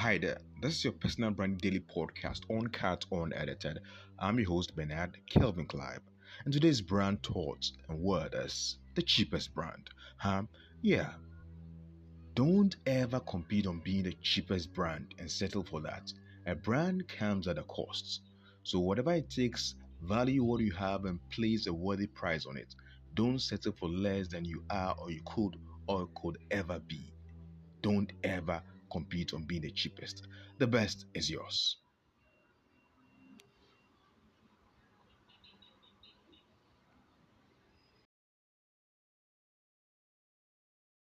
Hi there, this is your personal brand daily podcast on Cat Unedited. I'm your host Bernard Kelvin Clive, and today's brand thoughts and word is the cheapest brand. Huh? Yeah. Don't ever compete on being the cheapest brand and settle for that. A brand comes at a cost. So whatever it takes, value what you have and place a worthy price on it. Don't settle for less than you are or you could or could ever be. Don't ever compete on being the cheapest. The best is yours.